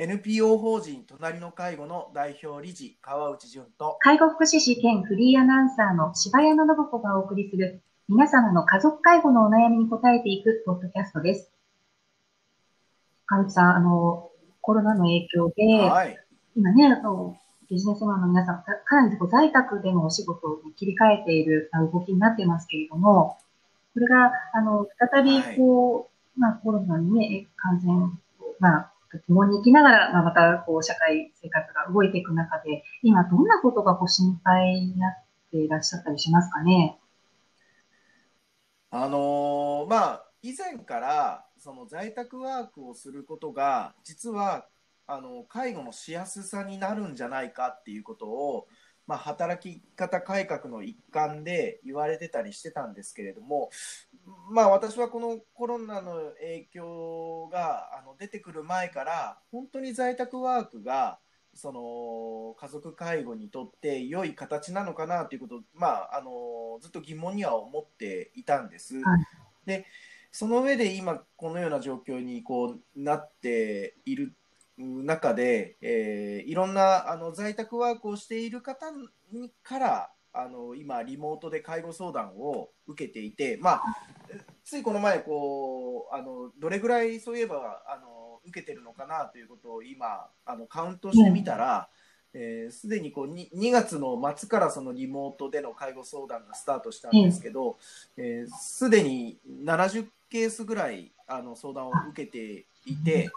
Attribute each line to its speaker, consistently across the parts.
Speaker 1: NPO 法人隣の介護の代表理事川内淳と。
Speaker 2: 介護福祉士兼フリーアナウンサーの柴山信子がお送りする皆様の家族介護のお悩みに答えていくポッドキャストです。川内さん、あの、コロナの影響で、
Speaker 1: はい。
Speaker 2: 今ね、あのビジネスマンの皆さん、かかなりこう在宅でのお仕事に切り替えているあ動きになってますけれども、これが、あの、再びこう、まあコロナにね、感染、まあ、と共に生きながら、まあ、またこう社会生活が動いていく中で、今どんなことがご心配になっていらっしゃったりしますかね？
Speaker 1: あのーまあ以前からその在宅ワークをすることが実はあの介護のしやすさになるんじゃないかっていうことを、まあ、働き方改革の一環で言われてたりしてたんですけれども、まあ、私はこのコロナの影響があの出てくる前から本当に在宅ワークがその家族介護にとって良い形なのかなということを、まあ、あのずっと疑問には思っていたんです。
Speaker 2: はい
Speaker 1: でその上で今このような状況にこうなっている中で、えーいろんなあの在宅ワークをしている方にからあの今リモートで介護相談を受けていて、まあ、ついこの前こうあのどれぐらいそういえばあの受けてるのかなということを今あのカウントしてみたら、えーすでにこう 2, 2月の末からそのリモートでの介護相談がスタートしたんですけどえーすで、に70ケースぐらいあの相談を受けていて、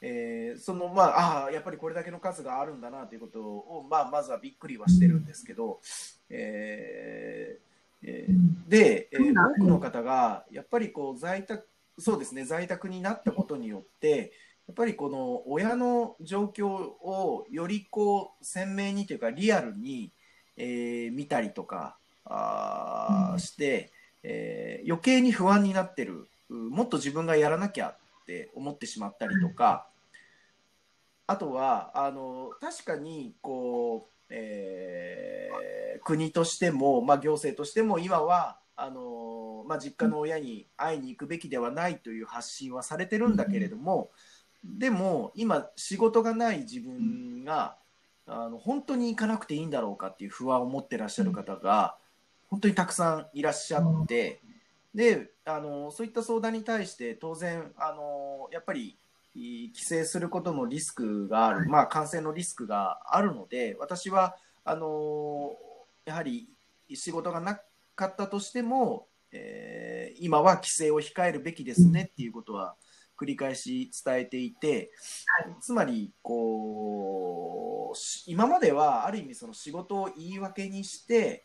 Speaker 1: えーそのまああーやっぱりこれだけの数があるんだなということを、まあ、まずはびっくりはしてるんですけど、えーえーで、えー多くの方がやっぱりこう在宅そうですね在宅になったことによってやっぱりこの親の状況をよりこう鮮明にというかリアルに、えー見たりとかあーして、えー余計に不安になってる。うもっと自分がやらなきゃって思ってしまったりとかあとはあの確かにこう、えー国としても、まあ、行政としても今はあの、まあ、実家の親に会いに行くべきではないという発信はされてるんだけれども、でも今仕事がない自分があの本当に行かなくていいんだろうかっていう不安を持ってらっしゃる方が本当にたくさんいらっしゃってであのそういった相談に対して当然あのやっぱりい帰省することのリスクがある、まあ、感染のリスクがあるので私はあのやはり仕事がなかったとしても、えー今は帰省を控えるべきですねっていうことは繰り返し伝えていて、つまりこうし今まではある意味その仕事を言い訳にして、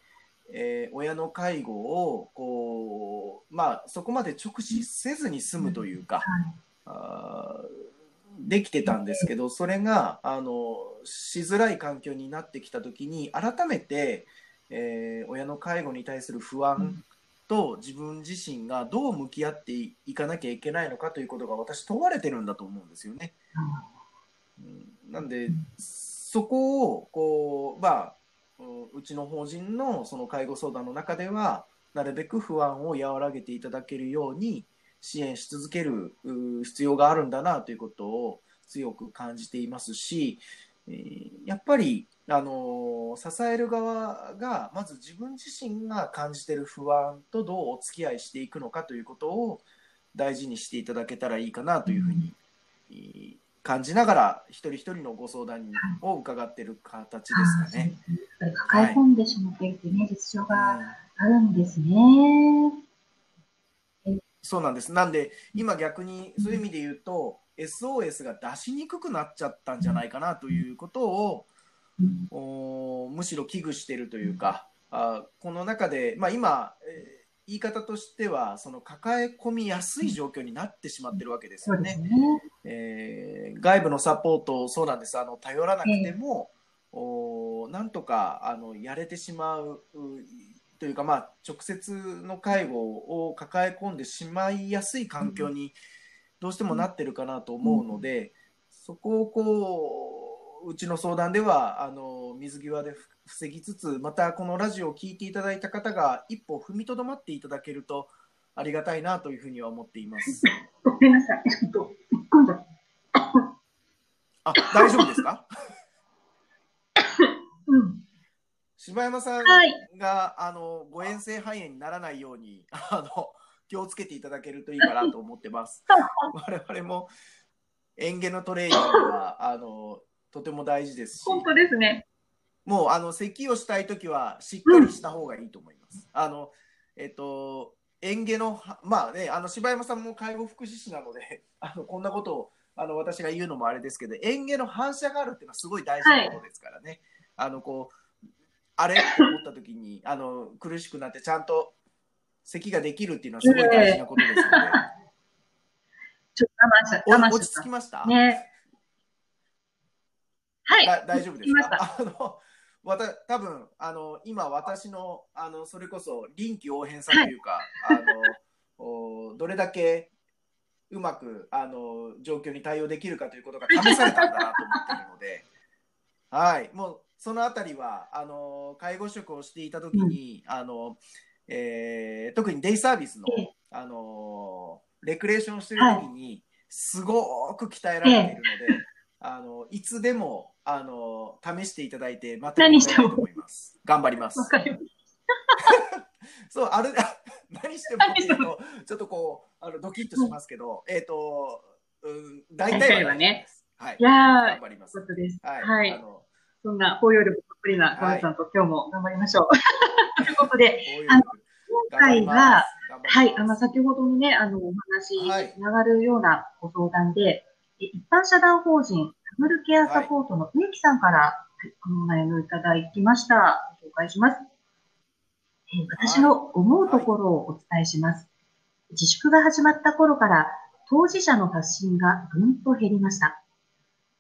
Speaker 1: えー親の介護をこう、まあ、そこまで直視せずに済むというか、あーできてたんですけどそれがあのしづらい環境になってきた時に改めて、えー親の介護に対する不安と自分自身がどう向き合っていかなきゃいけないのかということが私問われてるんだと思うんですよね。うん。なんでそこをこうまあうちの法人のその介護相談の中ではなるべく不安を和らげていただけるように支援し続ける必要があるんだなということを強く感じていますし、やっぱり、あの支える側がまず自分自身が感じてる不安とどうお付き合いしていくのかということを大事にしていただけたらいいかなというふうに、感じながら一人一人のご相談を伺っている形ですかね。
Speaker 2: やっぱり抱え込んでしまっているというね、実情があるんですね。
Speaker 1: そうなんです。なんで、今逆にそういう意味で言うと、SOS が出しにくくなっちゃったんじゃないかなということを、
Speaker 2: うん
Speaker 1: おむしろ危惧しているというか、あこの中で、まあ、今、えー言い方としては、その抱え込みやすい状況になってしまってるわけですよね。
Speaker 2: ね。
Speaker 1: えー外部のサポート、そうなんです、あの頼らなくても、おなんとかあのやれてしまううというか、まあ、直接の介護を抱え込んでしまいやすい環境にどうしてもなってるかなと思うので、そこをこううちの相談ではあの水際でふ防ぎつつ、またこのラジオを聞いていただいた方が一歩踏みとどまっていただけるとありがたいなというふうには思っています。
Speaker 2: ごめんなさい。ちょっと、突っ。
Speaker 1: あ、大丈夫ですか？
Speaker 2: うん。
Speaker 1: 柴山さん
Speaker 2: はい
Speaker 1: が、あの誤嚥性肺炎にならないようにあの気をつけていただけるといいかなと思ってます。我々も園芸のトレーニングはあのとても大事ですし、
Speaker 2: 本当ですね。
Speaker 1: もうあの咳をしたいときはしっかりした方がいいと思います。あのえっと園芸のはまあねあの柴山さんも介護福祉士なので あのこんなことをあの私が言うのもあれですけど園芸の反射があるっていうのはすごい大事なことですからね。あのこうあれと思った時にあの苦しくなってちゃんと咳ができるっていうのはすごい大事なことですので、
Speaker 2: ちょっと我慢し
Speaker 1: 落ち着きました、
Speaker 2: た？ね。はい。
Speaker 1: だ大丈夫ですか？あのわた多分あの今私のあのそれこそ臨機応変さというか、あのおどれだけうまくあの状況に対応できるかということが試されたんだなと思っているので、はい、もうそのあたりはあの介護職をしていた時に、あのえー特にデイサービスの
Speaker 2: ええ。
Speaker 1: あのレクレーションしてる時に、すごく鍛えられているので、あのいつでもあの試していただいて、また
Speaker 2: 何しても
Speaker 1: と思います。頑張ります
Speaker 2: わ。かります。
Speaker 1: そう、あれ、何してもっていと、ちょっとこう、あのドキッとしますけど、えっ、と、うん、大
Speaker 2: 大
Speaker 1: 体
Speaker 2: 体はね。
Speaker 1: はい
Speaker 2: い。やー、
Speaker 1: 頑張ります。はい。
Speaker 2: はい
Speaker 1: あの
Speaker 2: そんな包容力たっぷりな川内さんと今日も頑張りましょう。ということで、あの今回は、はい、あの、先ほどのね、あの、お話につながるようなご相談で、え一般社団法人ダブルケアサポートの植木さんから、はい、お悩みをいただきました。ご紹介します。え私の思うところをお伝えします。自粛が始まった頃から、当事者の発信がぐんと減りました。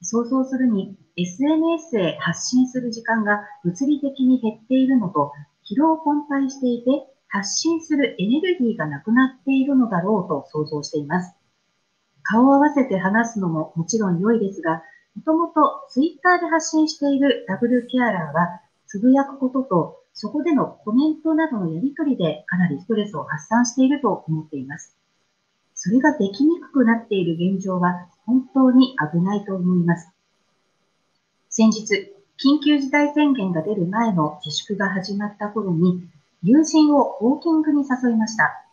Speaker 2: 想像するに、SNS へ発信する時間が物理的に減っているのと、疲労困憊していて、発信するエネルギーがなくなっているのだろうと想像しています。顔を合わせて話すのももちろん良いですが、もともとツイッターで発信しているダブルケアラーは、つぶやくことと、そこでのコメントなどのやりとりでかなりストレスを発散していると思っています。それができにくくなっている現状は本当に危ないと思います。先日、緊急事態宣言が出る前の自粛が始まった頃に、友人をウォーキングに誘いました。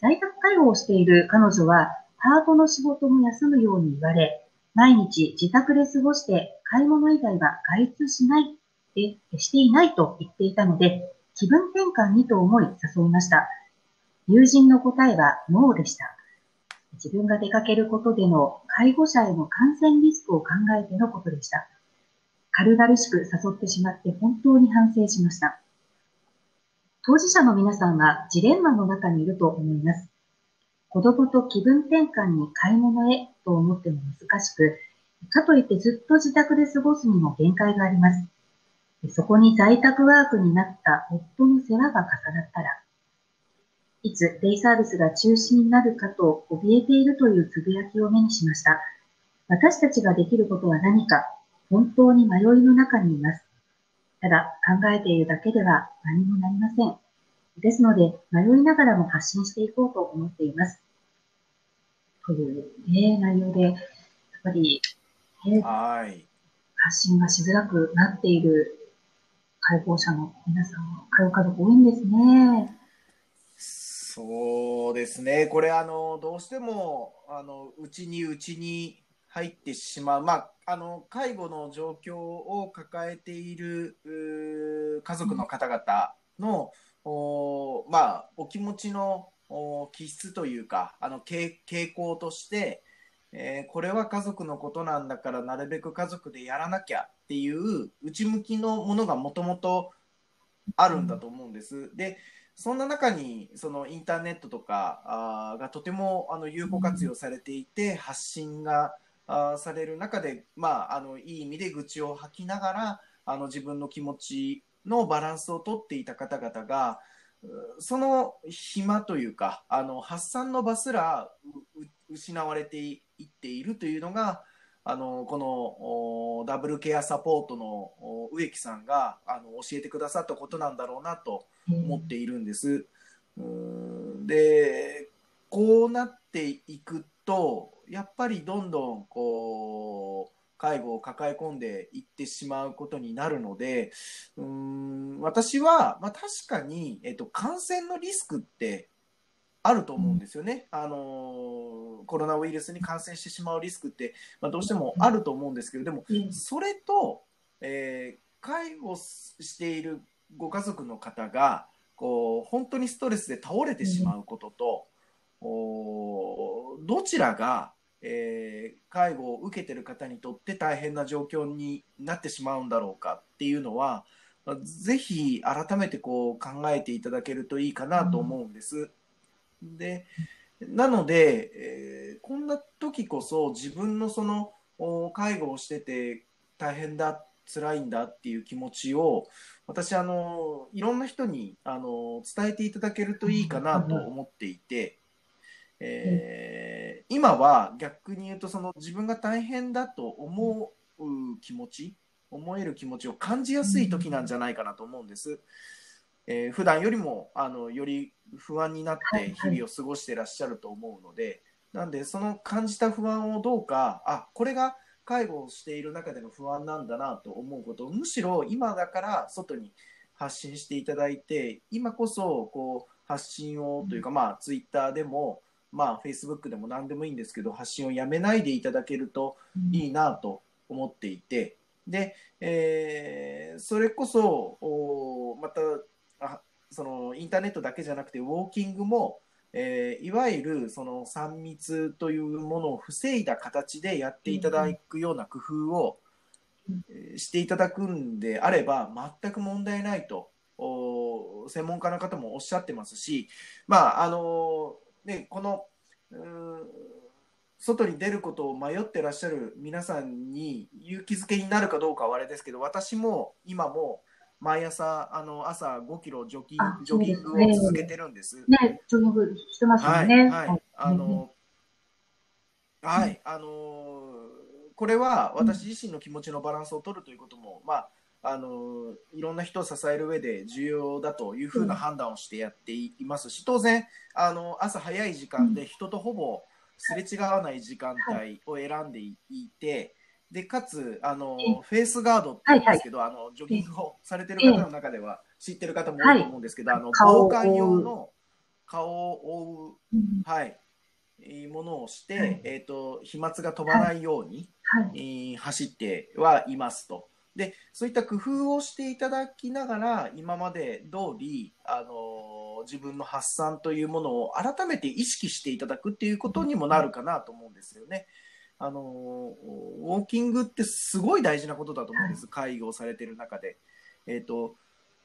Speaker 2: 在宅介護をしている彼女は、パートの仕事も休むように言われ、毎日自宅で過ごして買い物以外は外出しないでしていないと言っていたので、気分転換にと思い誘いました。友人の答えはノーでした。自分が出かけることでの介護者への感染リスクを考えてのことでした。軽々しく誘ってしまって本当に反省しました。当事者の皆さんはジレンマの中にいると思います。子供と気分転換に買い物へと思っても難しく、かといってずっと自宅で過ごすにも限界があります。そこに在宅ワークになった夫の世話が重なったら、いつデイサービスが中止になるかと怯えているというつぶやきを目にしました。私たちができることは何か、本当に迷いの中にいます。ただ考えているだけでは何もなりません。ですので、迷いながらも発信していこうと思っています。という、ね、内容で、やっぱり、ね、
Speaker 1: はい。
Speaker 2: 発信がしづらくなっている介護者の皆さん、介護家族多いんですね。
Speaker 1: そうですね。これあのどうしてもあのうちにうちに入ってしまう、まああの介護の状況を抱えている家族の方々の、おまあお気持ちのお気質というかあの傾向として、えーこれは家族のことなんだからなるべく家族でやらなきゃっていう内向きのものがもともとあるんだと思うんです。でそんな中にそのインターネットとかあがとてもあの有効活用されていて発信があされる中で、まあ、あのいい意味で愚痴を吐きながらあの自分の気持ちのバランスをとっていた方々がその暇というかあの発散の場すら失われていっているというのがあのこのダブルケアサポートの植木さんがあの教えてくださったことなんだろうなと思っているんです。うんでこうなっていくとやっぱりどんどんこう介護を抱え込んでいってしまうことになるので、うーん私は、まあ、確かに、えっと、感染のリスクってあると思うんですよね。あのコロナウイルスに感染してしまうリスクって、まあ、どうしてもあると思うんですけど、でも、
Speaker 2: うん。
Speaker 1: それと、えー介護しているご家族の方がこう本当にストレスで倒れてしまうことと、おーどちらが、えー介護を受けてる方にとって大変な状況になってしまうんだろうかっていうのは、まあぜひ改めてこう考えていただけるといいかなと思うんです。でなので、えーこんな時こそ自分のその介護をしてて大変だ辛いんだっていう気持ちを私あのいろんな人にあの伝えていただけるといいかなと思っていて、えー今は逆に言うとその自分が大変だと思う気持ち思える気持ちを感じやすい時なんじゃないかなと思うんです。えー普段よりもあのより不安になって日々を過ごしてらっしゃると思うので、なんでその感じた不安をどうかあこれが介護をしている中での不安なんだなと思うことをむしろ今だから外に発信していただいて今こそこう発信をというか、まあツイッターでもまあフェイスブックでも何でもいいんですけど発信をやめないでいただけるといいなと思っていて。で、えーそれこそおまたあそのインターネットだけじゃなくてウォーキングも、えーいわゆるその3密というものを防いだ形でやっていただくような工夫を、
Speaker 2: うん。
Speaker 1: えーしていただくんであれば全く問題ないとお専門家の方もおっしゃってますし、まああのね、このうーん外に出ることを迷ってらっしゃる皆さんに勇気づけになるかどうかはあれですけど私も今も毎朝あの朝5キロジョギン
Speaker 2: あ
Speaker 1: ジョギングを続けてるんです。
Speaker 2: ね、ジョギングしてますよ
Speaker 1: はい、
Speaker 2: ね。
Speaker 1: はい、あの、はい、あのこれは私自身の気持ちのバランスを取るということも、まあ、あのいろんな人を支える上で重要だというふうな判断をしてやっていますし、当然、あの朝早い時間で人とほぼすれ違わない時間帯を選んでいて、でかつあのフェイスガードって言うんですけど、あのジョギングをされてる方の中では知ってる方も多いと思うんですけど、あの防寒用の顔を覆う
Speaker 2: うん。
Speaker 1: はい、えーものをして、
Speaker 2: はい。
Speaker 1: えっ、と飛沫が飛ばないように、
Speaker 2: はい。
Speaker 1: えー走ってはいますと。でそういった工夫をしていただきながら今まで通り、あのー自分の発散というものを改めて意識していただくっていうことにもなるかなと思うんですよね。あのーウォーキングってすごい大事なことだと思うんです、介護をされてる中で。えっ、と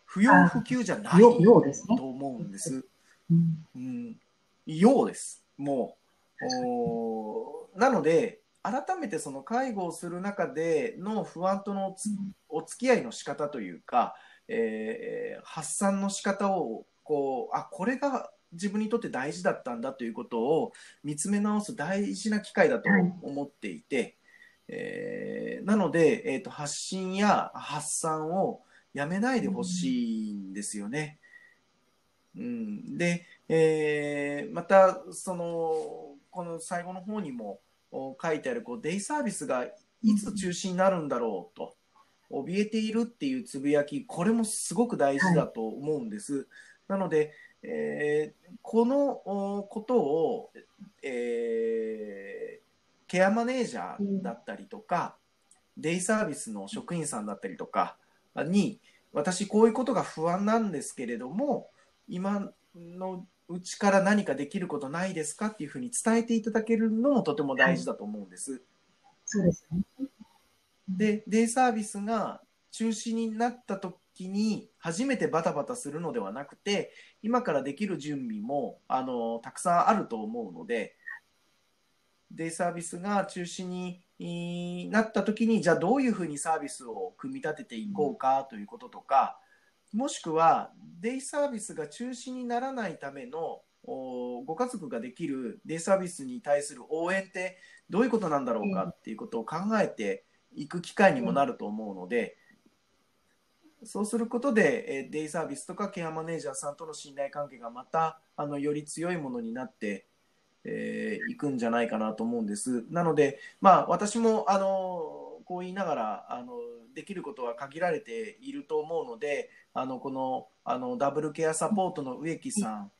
Speaker 1: 不要不急じゃないと思うんです。
Speaker 2: うん
Speaker 1: うん、ようです。もう。おーなので、改めてその介護をする中での不安とのお付き合いの仕方というか、えー発散の仕方をこうあこれが自分にとって大事だったんだということを見つめ直す大事な機会だと
Speaker 2: はい。
Speaker 1: 思っていて、えーなので、えー、と発信や発散をやめないでほしいんですよね。うん、で、えーまたそのこの最後の方にもお書いてあるこうデイサービスがいつ中止になるんだろうと怯えているっていうつぶやきこれもすごく大事だと思うんです。なので、えーこのことを、えーケアマネージャーだったりとか、デイサービスの職員さんだったりとかに私こういうことが不安なんですけれども今のうちから何かできることないですかっていうふうに伝えていただけるのもとても大事だと思うんです。
Speaker 2: そうですね。
Speaker 1: で、デイサービスが中止になった時に初めてバタバタするのではなくて、今からできる準備もあのたくさんあると思うので、デイサービスが中止にいなった時に、じゃあどういうふうにサービスを組み立てていこうかということとか、もしくはデイサービスが中止にならないためのおご家族ができるデイサービスに対する応援ってどういうことなんだろうかっていうことを考えていく機会にもなると思うので、そうすることで、えーデイサービスとかケアマネージャーさんとの信頼関係がまたあのより強いものになってえーいくんじゃないかなと思うんです。なので、まあ、私もあのこう言いながらあのできることは限られていると思うのであのこのあのダブルケアサポートの植木さん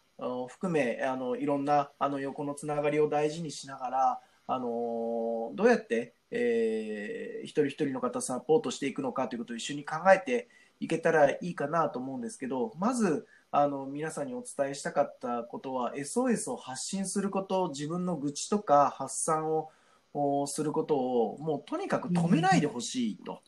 Speaker 1: 含めあのいろんなあの横のつながりを大事にしながらあのどうやって、えー、一人一人の方サポートしていくのかということを一緒に考えていけたらいいかなと思うんですけどまずあの皆さんにお伝えしたかったことは SOS を発信すること自分の愚痴とか発散をすることをもうとにかく止めないでほしいと。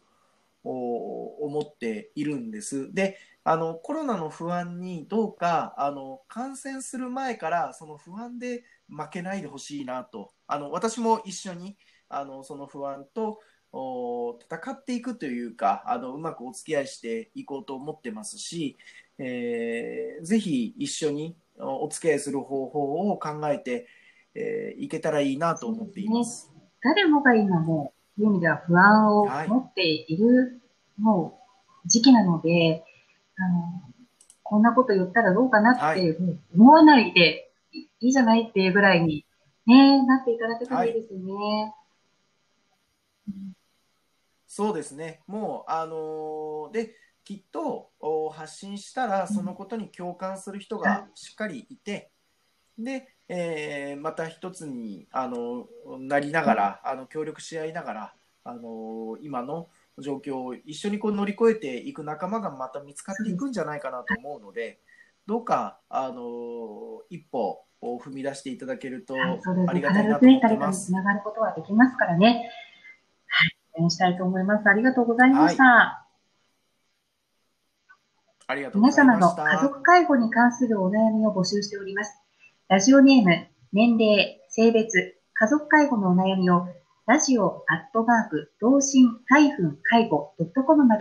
Speaker 1: 思っているんです。であのコロナの不安にどうかあの感染する前からその不安で負けないでほしいなとあの私も一緒にあのその不安と戦っていくというかあのうまくお付き合いしていこうと思ってますし、えー、ぜひ一緒にお付き合いする方法を考えて、えー、いけたらいいなと思っています。
Speaker 2: ね、誰もが今もういう意味では不安を持っている、もう時期なので、あのこんなこと言ったらどうかなって、思わないでいいじゃないっていうぐらいに、ね、なっていただけたらいいですよね。はい
Speaker 1: そうですね。もう、あのー、で、きっと発信したら、そのことに共感する人がしっかりいて、で、えー、また一つにあのなりながら、あの協力し合いながら、あの今の状況を一緒にこう乗り越えていく仲間がまた見つかっていくんじゃないかなと思うので、どうかあの一歩を踏み出していただけるとありがたいなと思ってます。
Speaker 2: つながることはできますからね。はい、応援したいと思います。ありがとうございました。はい
Speaker 1: ありがとうございま
Speaker 2: した。皆様の家族介護に関するお悩みを募集しております。ラジオネーム、年齢、性別、家族介護のお悩みをラジオアットマーク、同心介護 .com まで